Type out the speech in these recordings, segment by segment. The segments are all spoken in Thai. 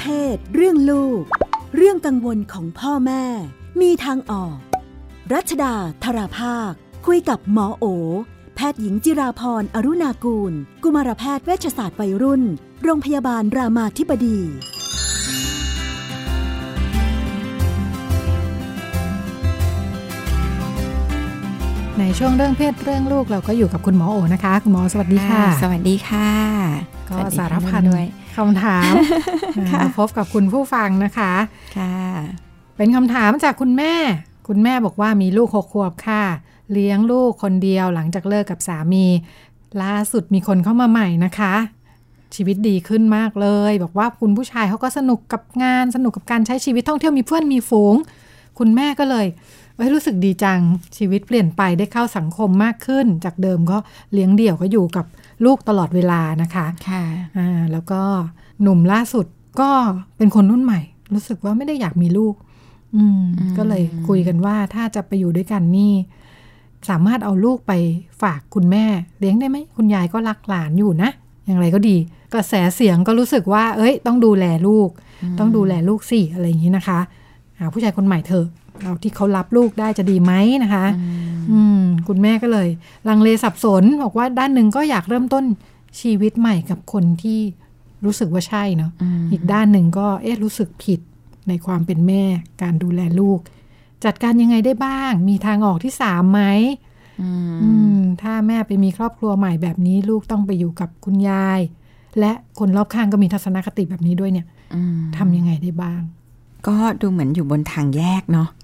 เพศ เรื่องลูก เรื่องกังวลของพ่อแม่ มีทางออก รัชดาธราภาค คุยกับหมอโอ แพทย์หญิงจิราพรอรุณากูล กุมารแพทย์เวชศาสตร์วัยรุ่น โรงพยาบาลรามาธิบดีในช่วงเรื่องเพศเรื่องลูกเราก็อยู่กับคุณหมอโอนะคะ คุณหมอสวัสดีค่ะ สวัสดีค่ะ ก็สารพันด้วย คำถามค่ะมาพบกับคุณผู้ฟังนะคะค่ะ เป็นคำถามจากคุณแม่ คุณแม่บอกว่ามีลูกหกขวบค่ะ เลี้ยงลูกคนเดียวหลังจากเลิกกับสามี ล่าสุดมีคนเข้ามาใหม่นะคะ ชีวิตดีขึ้นมากเลย บอกว่าคุณผู้ชายเขาก็สนุกกับงานสนุกกับการใช้ชีวิตท่องเที่ยวมีเพื่อนมีฝูง คุณแม่ก็เลยเอ้ยรู้สึกดีจังชีวิตเปลี่ยนไปได้เข้าสังคมมากขึ้น จากเดิมก็เลี้ยงเดี่ยวก็อยู่กับ ลูกตลอดเวลานะคะค่ะอ่าแล้วก็หนุ่มล่าสุดก็เป็นคนรุ่นใหม่ รู้สึกว่าไม่ได้อยากมีลูกอืมอืม ก็เลยคุยกันว่าถ้าจะไปอยู่ด้วยกันนี่ สามารถเอาลูกไปฝากคุณแม่ เลี้ยงได้ไหมคุณยายก็รักหลานอยู่นะอย่างไรก็ดี กระแสเสียงก็รู้สึกว่า เอ้ย ต้องดูแลลูก ต้องดูแลลูกสิอะไรอย่างนี้นะคะหาผู้ชายคนใหม่เถอะ เอาที่เขารับลูกได้จะดีไหมนะคะ อืมคุณแม่ก็เลย ลังเลสับสนบอกว่าด้านหนึ่งก็อยากเริ่มต้นชีวิตใหม่กับคนที่รู้สึกว่าใช่เนาะอืมอีกด้านหนึ่งก็เอ๊ะรู้สึกผิดในความเป็นแม่การดูแลลูก จัดการยังไงได้บ้าง มีทางออกที่สามไหมอืมอืมถ้าแม่ไปมีครอบครัวใหม่แบบนี้ ลูกต้องไปอยู่กับคุณยาย และคนรอบข้างก็มีทัศนคติแบบนี้ด้วยเนี่ยอืมทำยังไงได้บ้าง ก็ดูเหมือนอยู่บนทางแยกเนาะค่ะ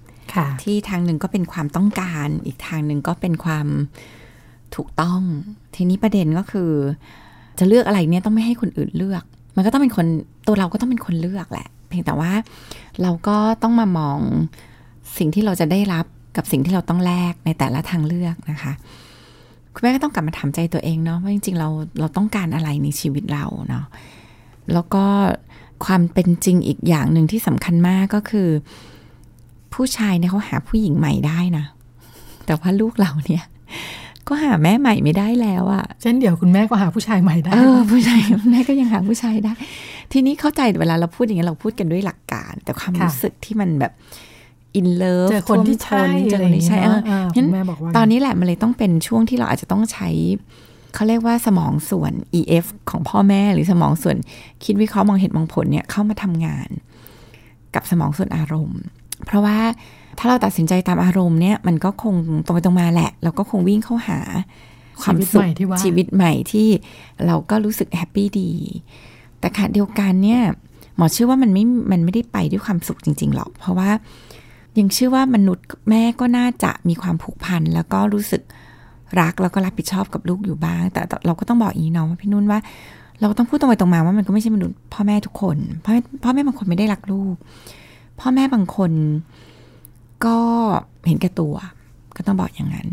ที่ทางหนึ่งก็เป็นความต้องการ อีกทางหนึ่งก็เป็นความถูกต้อง ทีนี้ประเด็นก็คือ จะเลือกอะไรเนี่ยต้องไม่ให้คนอื่นเลือก มันก็ต้องเป็นคนตัวเราก็ต้องเป็นคนเลือกแหละ เพียงแต่ว่าเราก็ต้องมามองสิ่งที่เราจะได้รับกับสิ่งที่เราต้องแลกในแต่ละทางเลือกนะคะคุณแม่ก็ต้องกลับมาถามใจตัวเองเนาะว่าจริงๆเราเราต้องการอะไรในชีวิตเราเนาะแล้วก็ความเป็นจริงอีกอย่างหนึ่งที่สำคัญมากก็คือ ผู้ชายเนี่ยเขาหาผู้หญิงใหม่ได้นะ แต่ว่าลูกเราเนี่ย ก็หาแม่ใหม่ไม่ได้แล้วอะเช่นเดียวคุณแม่ก็หาผู้ชายใหม่ได้เออผู้ชายแม่ก็ยังหาผู้ชายได้ ทีนี้เข้าใจเวลาเราพูดอย่างนี้ยเราพูดกันด้วยหลักการ แต่ความค่ะรู้สึกที่มันแบบอินเลิฟเจอคนที่ใช่เจออะไรคนที่ใช่อย่างเอเงี้ยออ่างั้นคุณแม่บอกว่าตอนนี้แหละมันเลยต้องเป็นช่วงที่เราอาจจะต้องใช้เขาเรียกว่าสมองส่วน EF ของพ่อแม่หรือสมองส่วนคิดวิเคราะห์มองเหตุมองผลเนี่ยเข้ามาทำงาน กับสมองส่วนอารมณ์ เพราะว่าถ้าเราตัดสินใจตามอารมณ์เนี่ยมันก็คงตรงไปตรงมาแหละแล้วก็คงวิ่งเข้าหาความชีวิตสุใหขม่ที่ว่าชีวิตใหม่ที่เราก็รู้สึกแฮปปี้ดี แต่ขณะเดียวกันเนี่ยหมอเชื่อว่ามันไม่ มันไม่ได้ไปด้วยความสุขจริง ๆ หรอก เพราะว่ายังเชื่อว่ามนุษย์แม่ก็น่าจะมีความผูกพัน แล้วก็รู้สึกรักแล้วก็รับผิดชอบกับลูกอยู่บ้าง แต่เราก็ต้องบอกอย่างนี้เนาะว่าพี่นุ่นว่า เราก็ต้องพูดตรงไปตรงมาว่ามันก็ไม่ใช่มนุษย์พ่อแม่ทุกคนพ่อแม่พ่อแม่บางคนไม่ได้รักลูก พ่อแม่บางคนก็เห็นแก่ตัว ก็ต้องบอกอย่างนั้น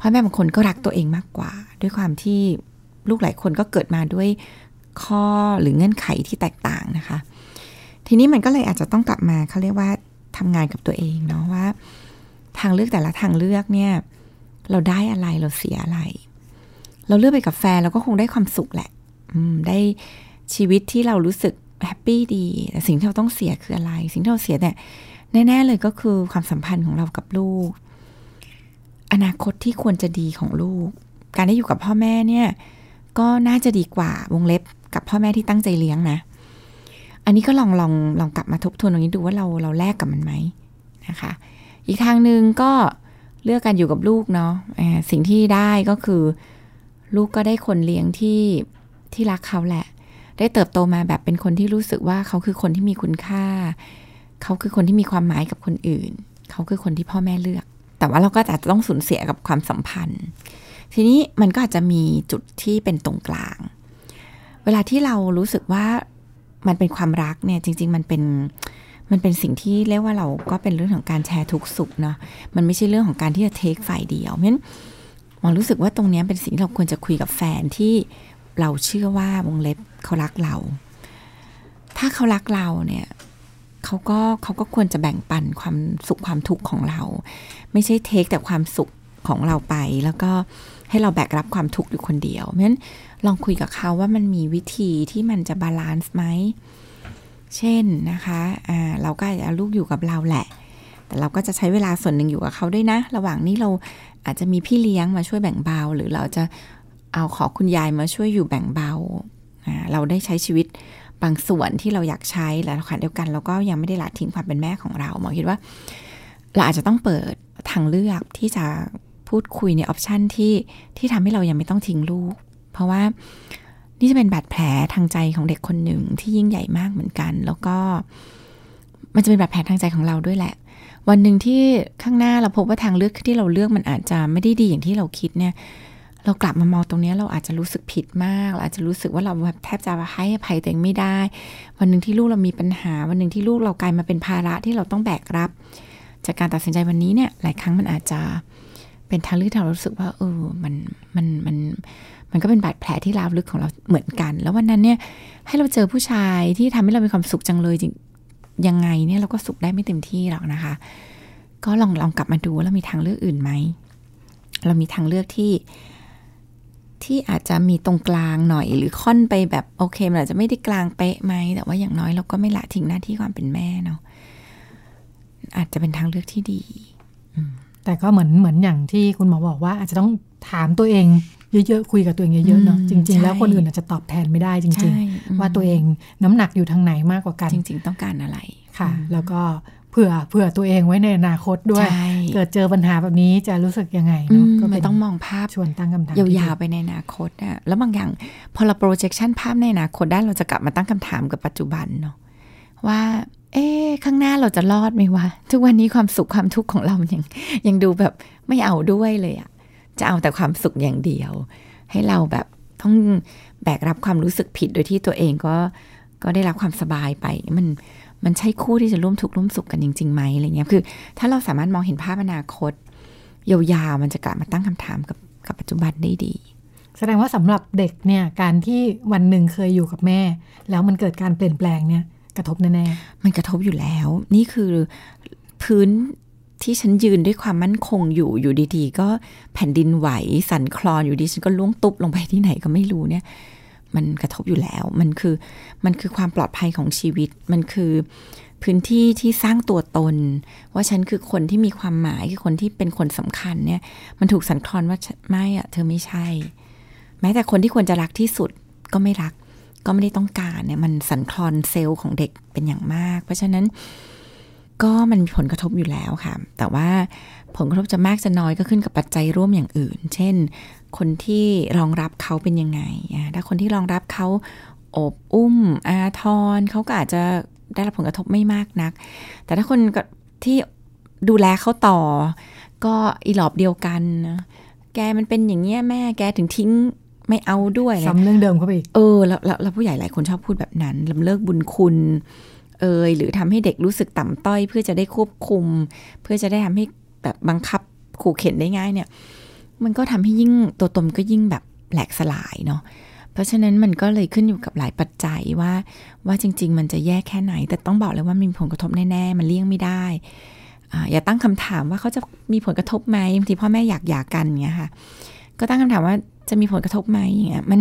พ่อแม่บางคนก็รักตัวเองมากกว่า ด้วยความที่ลูกหลายคนก็เกิดมาด้วยข้อหรือเงื่อนไขที่แตกต่างนะคะ ทีนี้มันก็เลยอาจจะต้องกลับมาเขาเรียกว่าทำงานกับตัวเองเนาะว่า ทางเลือกแต่ละทางเลือกเนี่ย เราได้อะไรเราเสียอะไร เราเลือกไปกับแฟนเราก็คงได้ความสุขแหละ อืมได้ชีวิตที่เรารู้สึก แฮปปี้ดีแต่สิ่งที่เราต้องเสียคืออะไร สิ่งที่เราเสียเนี่ยแน่ๆเลยก็คือความสัมพันธ์ของเรากับลูก อนาคตที่ควรจะดีของลูก การได้อยู่กับพ่อแม่เนี่ยก็น่าจะดีกว่าวงเล็บกับพ่อแม่ที่ตั้งใจเลี้ยงนะ อันนี้ก็ลองลองลองกลับมาทบทวนตรงนี้ดูว่าเราเราแลกกับมันไหมนะคะ อีกทางหนึ่งก็เลือกการอยู่กับลูกเนาะสิ่งที่ได้ก็คือ ลูกก็ได้คนเลี้ยงที่ที่รักเขาแหละ ได้เติบโตมาแบบเป็นคนที่รู้สึกว่าเขาคือคนที่มีคุณค่า เขาคือคนที่มีความหมายกับคนอื่น เขาคือคนที่พ่อแม่เลือก แต่ว่าเราก็อาจจะต้องสูญเสียกับความสัมพันธ์ ทีนี้มันก็อาจจะมีจุดที่เป็นตรงกลาง เวลาที่เรารู้สึกว่ามันเป็นความรักเนี่ยจริง ๆ มันเป็นมันเป็นสิ่งที่เรียกว่าเราก็เป็นเรื่องของการแชร์ทุกสุขเนาะมันไม่ใช่เรื่องของการที่จะเทคฝ่ายเดียวเพราะฉะนั้นหมอรู้สึกว่าตรงนี้เป็นสิ่งที่เราควรจะคุยกับแฟนที่เราเชื่อว่าวงเล็บ เขารักเรา ถ้าเขารักเราเนี่ยเขาก็เขาก็ควรจะแบ่งปันความสุขความทุกข์ของเรา ไม่ใช่เทคแต่ความสุขของเราไป แล้วก็ให้เราแบกรับความทุกข์อยู่คนเดียวเพราะฉะนั้นลองคุยกับเขาว่ามันมีวิธีที่มันจะบาลานซ์ไหมเช่นนะคะอ่าเราก็เอาลูกอยู่กับเราแหละ แต่เราก็จะใช้เวลาส่วนหนึ่งอยู่กับเขาด้วยนะ ระหว่างนี้เราอาจจะมีพี่เลี้ยงมาช่วยแบ่งเบา หรือเราจะเอาขอคุณยายมาช่วยอยู่แบ่งเบา เราได้ใช้ชีวิตบางส่วนที่เราอยากใช้และขณะเดียวกันเราก็ยังไม่ได้ละทิ้งความเป็นแม่ของเราหมอคิดว่า เราอาจจะต้องเปิดทางเลือกที่จะพูดคุยในออปชันที่ที่ทำให้เรายังไม่ต้องทิ้งลูก เพราะว่านี่จะเป็นบาดแผลทางใจของเด็กคนหนึ่งที่ยิ่งใหญ่มากเหมือนกัน แล้วก็ มันจะเป็นบาดแผลทางใจของเราด้วยแหละ วันหนึ่งที่ข้างหน้าเราพบว่าทางเลือกที่เราเลือกมันอาจจะไม่ได้ดีอย่างที่เราคิดเนี่ย เรากลับมามองตรงนี้เราอาจจะรู้สึกผิดมาก เราอาจจะรู้สึกว่าเราแบบแทบจะให้อภัยตัวเองไม่ได้ วันหนึ่งที่ลูกเรามีปัญหา วันหนึ่งที่ลูกเรากลายมาเป็นภาระที่เราต้องแบกรับ จากการตัดสินใจวันนี้เนี่ย หลายครั้งมันอาจจะเป็นทางเลือกที่เรารู้สึกว่าเออมันมันมันมันก็เป็นบาดแผลที่ลาวลึกของเราเหมือนกัน แล้ววันนั้นเนี่ยให้เราเจอผู้ชายที่ทำให้เรามีความสุขจังเลยจริงยังไงเนี่ยเราก็สุขได้ไม่เต็มที่หรอกนะคะ ก็ลองลองกลับมาดูว่าเรามีทางเลือกอื่นไหมเรามีทางเลือกที่ ที่อาจจะมีตรงกลางหน่อยหรือค่อนไปแบบโอเคมันอาจจะไม่ได้กลางเป๊ะไหมแต่ว่าอย่างน้อยเราก็ไม่ละทิ้งหน้าที่ความเป็นแม่เนาะอาจจะเป็นทางเลือกที่ดีแต่ก็เหมือนเหมือนอย่างที่คุณหมอบอกว่า อาจจะต้องถามตัวเองเยอะๆคุยกับตัวเองเยอะๆเนาะจริง ๆ แล้วคนอื่นอาจจะตอบแทนไม่ได้จริง ๆ ว่าตัวเองน้ำหนักอยู่ทางไหนมากกว่ากัน จริง ๆ ต้องการอะไรค่ะ แล้วก็ ผื่อเผื่อตัวเองไว้ในอนาคตด้วย เกิดเจอปัญหาแบบนี้จะรู้สึกยังไงเนาะก็ไม่ต้องมองภาพชวนตั้งคำถามยาวๆไปในอนาคตอะแล้วบางอย่างพอเรา projection ภาพในอนาคตได้เราจะกลับมาตั้งคำถามกับปัจจุบันเนาะว่า เอ๊ข้างหน้าเราจะรอดไหมวะ ทุกวันนี้ความสุขความทุกข์ของเรายังยังดูแบบไม่เอาด้วยเลยอะจะเอาแต่ความสุขอย่างเดียว ให้เราแบบต้องแบกรับความรู้สึกผิดโดยที่ตัวเองก็ก็ได้รับความสบายไปมัน มันใช่คู่ที่จะร่วมทุกข์ร่วมสุขกันจริงๆไหมอะไรเงี้ยคือ ถ้าเราสามารถมองเห็นภาพอนาคต ยาวๆมันจะกลับมาตั้งคำถามกับกับปัจจุบันได้ดี แสดงว่าสำหรับเด็กเนี่ยการที่วันหนึ่งเคยอยู่กับแม่ แล้วมันเกิดการเปลี่ยนแปลงเนี่ยกระทบแน่ๆมันกระทบอยู่แล้ว นี่คือพื้นที่ฉันยืนด้วยความมั่นคงอยู่อยู่ดีๆ ก็แผ่นดินไหวสั่นคลอนอยู่ดีฉันก็ล่วงตุบลงไปที่ไหนก็ไม่รู้เนี่ย มันกระทบอยู่แล้ว มันคือมันคือความปลอดภัยของชีวิต มันคือพื้นที่ที่สร้างตัวตน ว่าฉันคือคนที่มีความหมายคือคนที่เป็นคนสำคัญเนี่ย มันถูกสั่นคลอนว่าไม่อะเธอไม่ใช่ แม้แต่คนที่ควรจะรักที่สุดก็ไม่รัก ก็ไม่ได้ต้องการเนี่ย มันสั่นคลอนเซลล์ของเด็กเป็นอย่างมาก เพราะฉะนั้นก็มันมีผลกระทบอยู่แล้วค่ะ แต่ว่าผลกระทบจะมากจะน้อยก็ขึ้นกับปัจจัยร่วมอย่างอื่น เช่น คนที่รองรับเขาเป็นยังไง ถ้าคนที่รองรับเขาอบอุ้มอาทรเขาก็อาจจะได้รับผลกระทบไม่มากนัก แต่ถ้าคนที่ดูแลเขาต่อ ก็อีหลอบเดียวกันนะแกมันเป็นอย่างเงี้ยแม่แกถึงทิ้งไม่เอาด้วยซ้ำเรื่องเดิมเขาไปอีกเออแล้วแล้วผู้ใหญ่หลายคนชอบพูดแบบนั้นลำเลิกบุญคุณ เอย หรือทำให้เด็กรู้สึกต่ำต้อย เพื่อจะได้ควบคุม เพื่อจะได้ทำให้แบบบังคับขู่เข็นได้ง่ายเนี่ย มันก็ทำให้ยิ่งตัวตนก็ยิ่งแบบแหลกสลายเนาะเพราะฉะนั้นมันก็เลยขึ้นอยู่กับหลายปัจจัยว่า ว่าจริง ๆ มันจะแย่แค่ไหน แต่ต้องบอกเลยว่ามีผลกระทบแน่ๆ มันเลี่ยงไม่ได้อย่าตั้งคำถามว่าเขาจะมีผลกระทบไหมบางทีพ่อแม่อยากหย่ากันเงี้ยค่ะ ก็ตั้งคำถามว่าจะมีผลกระทบไหมอย่างเงี้ยมัน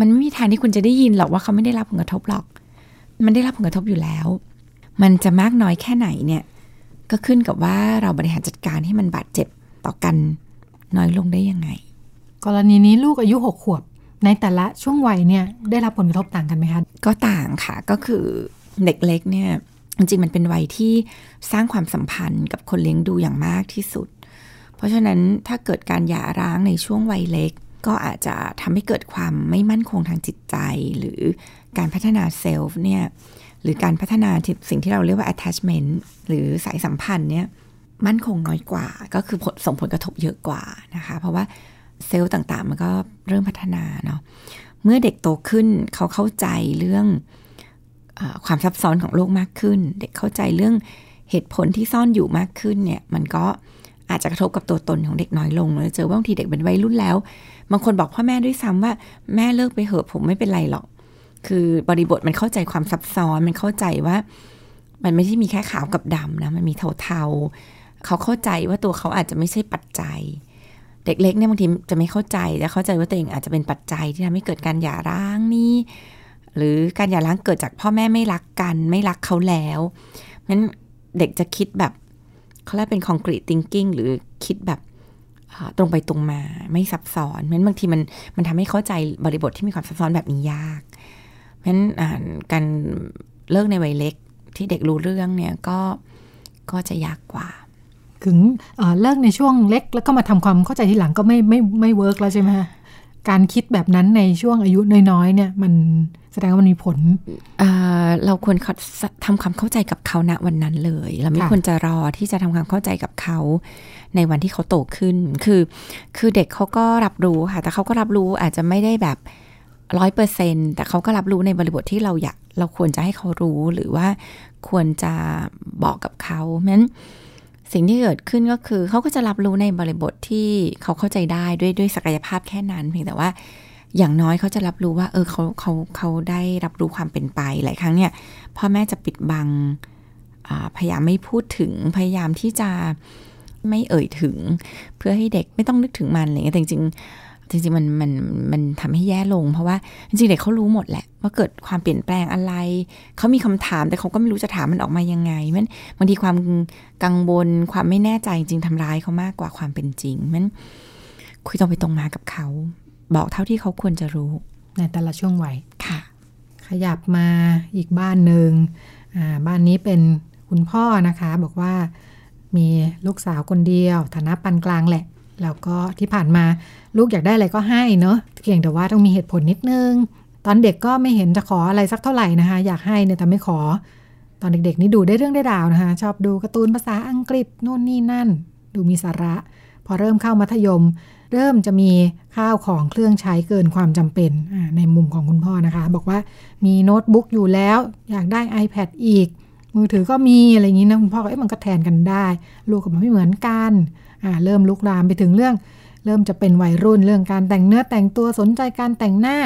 มันไม่มีทางที่คุณจะได้ยินหรอกว่าเขาไม่ได้รับผลกระทบหรอก มันได้รับผลกระทบอยู่แล้ว มันจะมากน้อยแค่ไหนเนี่ย ก็ขึ้นกับว่าเราบริหารจัดการให้มันบาดเจ็บต่อกัน น้อยลงได้ยังไง กรณีนี้ลูกอายุหกขวบ ในแต่ละช่วงวัยเนี่ยได้รับผลกระทบต่างกันไหมคะ ก็ต่างค่ะก็คือเด็กเล็กเนี่ยจริงๆมันเป็นวัยที่สร้างความสัมพันธ์กับคนเลี้ยงดูอย่างมากที่สุด เพราะฉะนั้นถ้าเกิดการหย่าร้างในช่วงวัยเล็ก ก็อาจจะทำให้เกิดความไม่มั่นคงทางจิตใจ หรือการพัฒนาเซลฟ์เนี่ยหรือการพัฒนาสิ่งที่เราเรียกว่า attachment หรือสายสัมพันธ์เนี่ย มั่นคงน้อยกว่า ก็คือส่งผลกระทบเยอะกว่านะคะ เพราะว่าเซลล์ต่างๆ มันก็เริ่มพัฒนาเนาะเมื่อเด็กโตขึ้นเขาเข้าใจเรื่องอความซับซ้อนของโลกมากขึ้น เด็กเข้าใจเรื่องเหตุผลที่ซ่อนอยู่มากขึ้นเนี่ย มันก็อาจจะกระทบกับตัวตนของเด็กน้อยลงแล้วเจอว่าบางทีเด็กเป็นวัยรุ่นแล้ว บางคนบอกพ่อแม่ด้วยซ้ำว่าแม่เลิกไปเหอะผมไม่เป็นไรหรอก คือบริบทมันเข้าใจความซับซ้อนมันเข้าใจว่า มันไม่ใช่มีแค่ขาวกับดำนะมันมีเทา เขาเข้าใจว่าตัวเขาอาจจะไม่ใช่ปัจจัย เด็กเล็กเนี่ยบางทีจะไม่เข้าใจแต่เข้าใจว่าตัวเองอาจจะเป็นปัจจัยที่ทำให้เกิดการหย่าร้างนี้หรือการหย่าร้างเกิดจากพ่อแม่ไม่รักกัน ไม่รักเขาแล้วนั้นเด็กจะคิดแบบเขาเรียกเป็น concrete thinking หรือคิดแบบตรงไปตรงมาไม่ซับซ้อนเพราะนั้นบางทีมันมันทำให้เข้าใจบริบทที่มีความซับซ้อนแบบนี้ยาก เพราะนั้นการเลิกในวัยเล็กที่เด็กรู้เรื่องเนี่ยก็ก็จะยากกว่า ถึงเลิกในช่วงเล็ก แล้วก็มาทำความเข้าใจทีหลังก็ไม่ไม่ไม่ work แล้วใช่ไหมคะการคิดแบบนั้นในช่วงอายุน้อยๆเนี่ย มันแสดงว่ามันมีผลเเราควรทำความเข้าใจกับเขาณวันนั้นเลย เราไม่ควรจะรอที่จะทำความเข้าใจกับเขาในวันที่เขาโตขึ้น คือ คือเด็กเขาก็รับรู้ค่ะ แต่เขาก็รับรู้อาจจะไม่ได้แบบร้อยเปอร์เซ็นแต่เขาก็รับรู้ในบริบทที่เราอยาก เราควรจะให้เขารู้หรือว่าควรจะบอกกับเขาเพราะฉะนั้น สิ่งที่เกิดขึ้นก็คือเขาก็จะรับรู้ในบริบทที่เขาเข้าใจได้ด้วยด้วยศักยภาพแค่นั้น เพียงแต่ว่าอย่างน้อยเขาจะรับรู้ว่า เออเขาเขาเขาได้รับรู้ความเป็นไปหลายครั้งเนี่ยพ่อแม่จะปิดบังพยายามไม่พูดถึงพยายามที่จะไม่เอ่ยถึง เพื่อให้เด็กไม่ต้องนึกถึงมันอะไรเงี้ยแต่จริง จริงๆมันมันมันทำให้แย่ลง เพราะว่าจริงๆเด็กเขารู้หมดแหละ ว่าเกิดความเปลี่ยนแปลงอะไร เขามีคำถามแต่เขาก็ไม่รู้จะถามมันออกมายังไงมันบางทีความกังวลความไม่แน่ใจจริงทำร้ายเขามากกว่าความเป็นจริงมันคุยตรงไปตรงมากับเขา บอกเท่าที่เขาควรจะรู้ ในแต่ละช่วงวัยค่ะ ขยับมาอีกบ้านหนึ่งบ้านนี้เป็นคุณพ่อนะคะ บอกว่ามีลูกสาวคนเดียว ฐานะปานกลางแหละ แล้วก็ที่ผ่านมาลูกอยากได้อะไรก็ให้เนอะเพียงแต่ว่าต้องมีเหตุผลนิดนึง ตอนเด็กก็ไม่เห็นจะขออะไรสักเท่าไหร่นะคะ อยากให้เนี่ยแต่ไม่ขอ ตอนเด็กๆ นี่ดูได้เรื่องได้ดาวนะคะ ชอบดูการ์ตูนภาษาอังกฤษนู่นนี่นั่น ดูมีสาระ พอเริ่มเข้ามัธยม เริ่มจะมีข้าวของเครื่องใช้เกินความจำเป็นในมุมของคุณพ่อนะคะ บอกว่ามีโน้ตบุ๊กอยู่แล้ว อยากได้ iPad อีก มือถือก็มีอะไรอย่างนี้นะคุณพ่อก็เอ๊ะมันก็แทนกันได้ ลูกกับมันไม่เหมือนกันเริ่มลุกลามไปถึงเรื่อง เริ่มจะเป็นวัยรุ่นเรื่องการแต่งเนื้อแต่งตัวสนใจการแต่งหน้า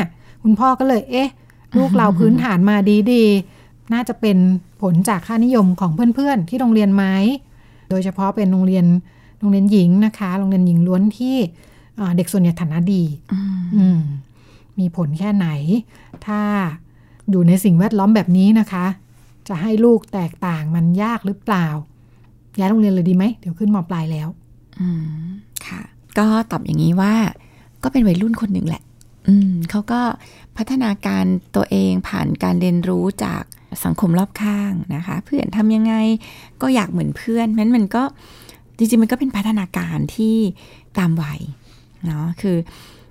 คุณพ่อก็เลยเอ๊ะ ลูกเราพื้นฐานมาดีๆ น่าจะเป็นผลจากค่านิยมของเพื่อนๆ ที่โรงเรียนไหมโดยเฉพาะเป็นโรงเรียนโรงเรียนหญิงนะคะ โรงเรียนหญิงล้วนที่เด็กส่วนใหญ่ฐานะดีมีผลแค่ไหน ถ้าอยู่ในสิ่งแวดล้อมแบบนี้นะคะ จะให้ลูกแตกต่างมันยากหรือเปล่าย้ายโรงเรียนเลยดีไหมเดี๋ยวขึ้นมปลายแล้ว อืมค่ะ ก็ตอบอย่างนี้ว่า ก็เป็นวัยรุ่นคนหนึ่งแหละ อืมเขาก็พัฒนาการตัวเองผ่านการเรียนรู้จากสังคมรอบข้างนะคะ เพื่อนทำยังไงก็อยากเหมือนเพื่อนนั้นมันก็จริงๆมันก็เป็นพัฒนาการที่ตามวัยเนาะคือ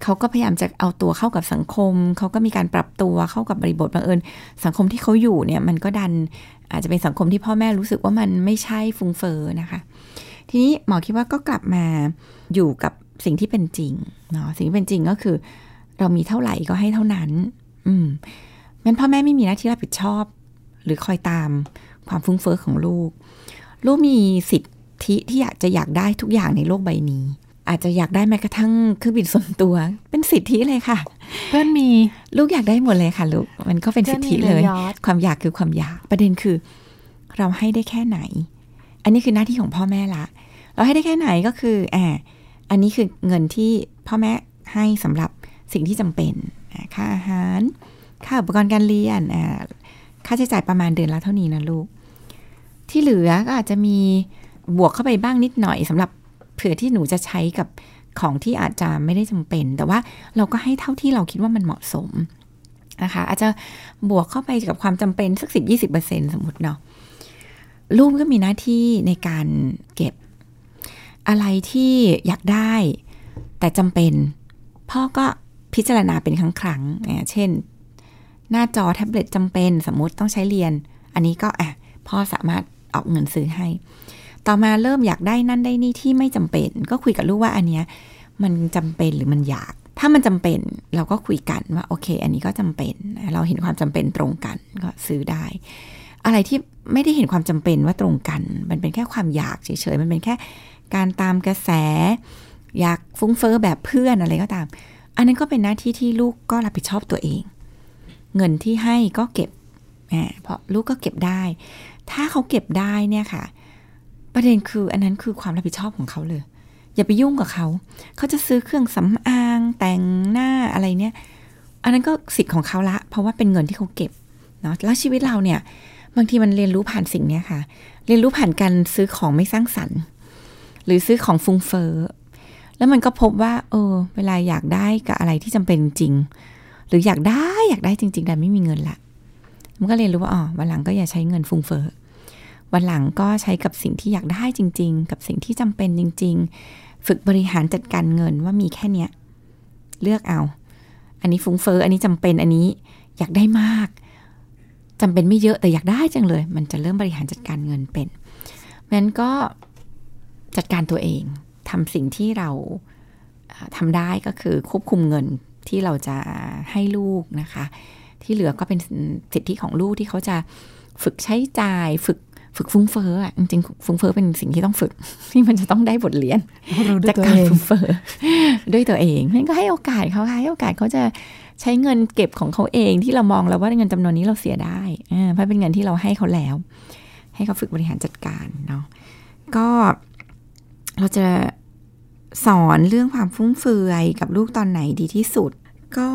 เขาก็พยายามจะเอาตัวเข้ากับสังคม เขาก็มีการปรับตัวเข้ากับบริบทบังเอิญสังคมที่เขาอยู่เนี่ยมันก็ดันอาจจะเป็นสังคมที่พ่อแม่รู้สึกว่ามันไม่ใช่ฟุ้งเฟอ้อนะคะ ทีนี้หมอคิดว่าก็กลับมาอยู่กับสิ่งที่เป็นจริงเนาะสิ่งที่เป็นจริงก็คือ เรามีเท่าไหร่ก็ให้เท่านั้น อืมแม้พ่อแม่ไม่มีหน้าที่รับผิดชอบ หรือคอยตามความฟุ้งเฟอ้อของลูก ลูกมีสิทธิที่อยากจะอยากได้ทุกอย่างในโลกใบนี้ อาจจะอยากได้แม้กระทั่งเครื่องบินส่วนตัว เป็นสิทธิเลยค่ะ เพื่อนมีลูกอยากได้หมดเลยค่ะลูกมันก็เป็นสิทธิเลย ความอยากคือความอยากประเด็นคือ เราให้ได้แค่ไหน อันนี้คือหน้าที่ของพ่อแม่ละ เราให้ได้แค่ไหนก็คืออ่าอันนี้คือเงินที่พ่อแม่ให้สำหรับสิ่งที่จำเป็นค่าอาหาร ค่าอุปกรณ์การเรียนค่าใช้จ่ายประมาณเดือนละเท่านี้นะลูก ที่เหลือก็อาจจะมีบวกเข้าไปบ้างนิดหน่อยสำหรับ เผื่อที่หนูจะใช้กับของที่อาจจะไม่ได้จำเป็น แต่ว่าเราก็ให้เท่าที่เราคิดว่ามันเหมาะสมนะคะอาจจะบวกเข้าไปกับความจำเป็นสักสิบยี่สิบเปอร์เซ็นสมมติเนาะลูกก็มีหน้าที่ในการเก็บ อะไรที่อยากได้ แต่จำเป็น พ่อก็พิจารณาเป็นครั้งครั้งเช่น หน้าจอแท็บเล็ตจำเป็นสมมติต้องใช้เรียน อันนี้ก็อะพ่อสามารถออกเงินซื้อให้ ต่อมาเริ่มอยากได้นั่นได้นี่ที่ไม่จำเป็น ก็คุยกับลูกว่าอันเนี้ยมันจำเป็นหรือมันอยาก ถ้ามันจำเป็นเราก็คุยกันว่าโอเค อันนี้ก็จำเป็น เราเห็นความจำเป็นตรงกันก็ซื้อได้ อะไรที่ไม่ได้เห็นความจำเป็นว่าตรงกัน มันเป็นแค่ความอยากเฉยๆมันเป็นแค่การตามกระแส อยากฟุ้งเฟอ้อแบบเพื่อนอะไรก็ตาม อันนั้นก็เป็นหน้าที่ที่ลูกก็รับผิดชอบตัวเอง เงินที่ให้ก็เก็บเพราะลูกก็เก็บได้ ถ้าเขาเก็บได้เนี่ยค่ะ ประเด็นคืออันนั้นคือความรับผิดชอบของเขาเลย อย่าไปยุ่งกับเขา เขาจะซื้อเครื่องสำอาง แต่งหน้าอะไรเนี่ย อันนั้นก็สิทธิ์ของเขาละ เพราะว่าเป็นเงินที่เขาเก็บเนาะแล้วชีวิตเราเนี่ย บางทีมันเรียนรู้ผ่านสิ่งเนี้ยค่ะ เรียนรู้ผ่านการซื้อของไม่สร้างสรรค์ หรือซื้อของฟุ้งเฟ้อแล้วมันก็พบว่า เออ เวลาอยากได้กับอะไรที่จำเป็นจริง หรืออยากได้อยากได้จริง ๆ แต่ไม่มีเงินละมันก็เรียนรู้ว่าอ๋อวันหลังก็อย่าใช้เงินฟุ้งเฟ้อ วันหลังก็ใช้กับสิ่งที่อยากได้จริง ๆ กับสิ่งที่จำเป็นจริง ๆ ฝึกบริหารจัดการเงินว่ามีแค่เนี้ย เลือกเอา อันนี้ฟุ้งเฟ้ออันนี้จำเป็นอันนี้อยากได้มากจำเป็นไม่เยอะแต่อยากได้จังเลย มันจะเริ่มบริหารจัดการเงินเป็นงั้นก็จัดการตัวเองทำสิ่งที่เราทำได้ก็คือควบคุมเงินที่เราจะให้ลูกนะคะ ที่เหลือก็เป็นสิทธิของลูกที่เขาจะฝึกใช้จ่าย ฝึก ฝึกฟุ้งเฟ้ออะจริงๆฟุ้งเฟ้อเป็นสิ่งที่ต้องฝึก ที่มันจะต้องได้บทเรียนจากการฟุ้งเฟ้อด้วยตัวเองนั่นก็ให้โอกาสเขาค่ะให้โอกาสเขาจะใช้เงินเก็บของเขาเองที่เรามองแล้วว่าเงินจำนวนนี้เราเสียได้เพราะเป็นเงินที่เราให้เขาแล้ว ให้เขาฝึกบริหารจัดการเนาะก็เราจะสอนเรื่องความฟุ่มเฟือยกับลูกตอนไหนดีที่สุด ก็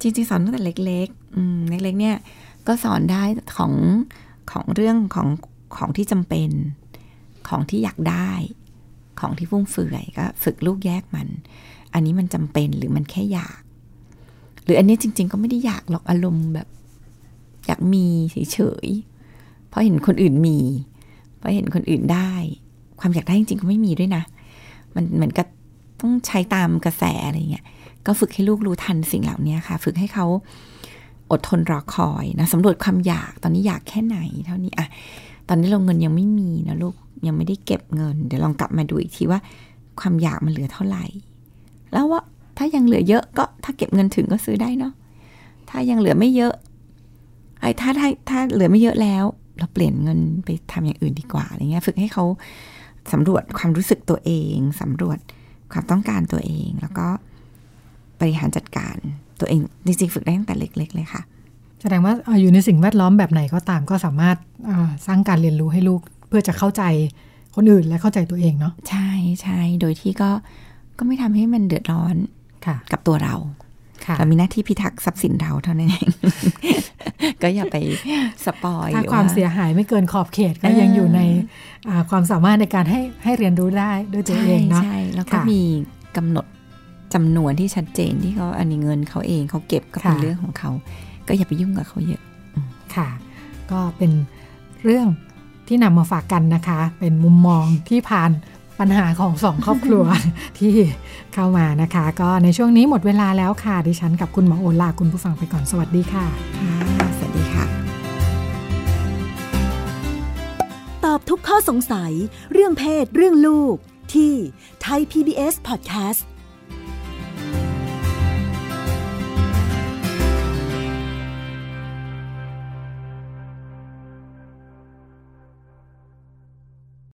จริงๆ สอนตั้งแต่เล็กๆอืมเล็กๆเนี่ยก็สอนได้ของ ของเรื่องของของที่จำเป็น ของที่อยากได้ ของที่ฟุ่มเฟือยก็ฝึกลูกแยกมัน อันนี้มันจำเป็นหรือมันแค่อยาก หรืออันนี้จริง ๆ ก็ไม่ได้อยากหรอกอารมณ์แบบ อยากมีเฉยๆเพราะเห็นคนอื่นมีเพราะเห็นคนอื่นได้ ความอยากได้จริงๆก็ไม่มีด้วยนะ มันเหมือนกับต้องใช้ตามกระแสอะไรเงี้ยก็ฝึกให้ลูกรู้ทันสิ่งเหล่านี้ค่ะ ฝึกให้เขา อดทนรอคอยนะสำรวจความอยากตอนนี้อยากแค่ไหน เท่านี้อะตอนนี้เราเงินยังไม่มีนะลูกยังไม่ได้เก็บเงิน เดี๋ยวลองกลับมาดูอีกทีว่า ความอยากมันเหลือเท่าไหร่ แล้วว่าถ้ายังเหลือเยอะก็ถ้าเก็บเงินถึงก็ซื้อได้เนาะถ้ายังเหลือไม่เยอะไอ้ถ้าถ้าถ้าเหลือไม่เยอะแล้ว เราเปลี่ยนเงินไปทำอย่างอื่นดีกว่าอะไรเงี้ยฝึกให้เขาสำรวจความรู้สึกตัวเองสำรวจความต้องการตัวเอง แล้วก็บริหารจัดการ ตัวเองจริงๆฝึกได้ตั้งแต่เล็ก ๆ เลยค่ะ แสดงว่าอยู่ในสิ่งแวดล้อมแบบไหนก็ตามก็สามารถสร้างการเรียนรู้ให้ลูกเพื่อจะเข้าใจคนอื่นและเข้าใจตัวเองเนาะใช่ใช่โดยที่ก็ก็ไม่ทำให้มันเดือดร้อนกับตัวเราเรามีหน้าที่พิทักษ์ทรัพย์สินเราเท่านั้นเอง ก็อย่าไปสปอยถ้าความเสียหายไม่เกินขอบเขตก็ยังอยู่ในความสามารถในการให้ให้เรียนรู้ได้ด้วยตัวเองเนาะใช่แล้วก็มีกำหนด จำนวนที่ชัดเจนที่เขาอันนี้เงินเขาเองเขาเก็บก็เป็นเรื่องของเขา ก็อย่าไปยุ่งกับเขาเยอะค่ะ ก็เป็นเรื่องที่นำมาฝากกันนะคะ เป็นมุมมองที่ผ่านปัญหาของสองครอบครัวที่เข้ามานะคะ ก็ในช่วงนี้หมดเวลาแล้วค่ะ ดิฉันกับคุณหมอโอลาคุณผู้ฟังไปก่อนสวัสดีค่ะค่ะสวัสดีค่ะ ตอบทุกข้อสงสัยเรื่องเพศเรื่องลูกที่ไทย PBS Podcast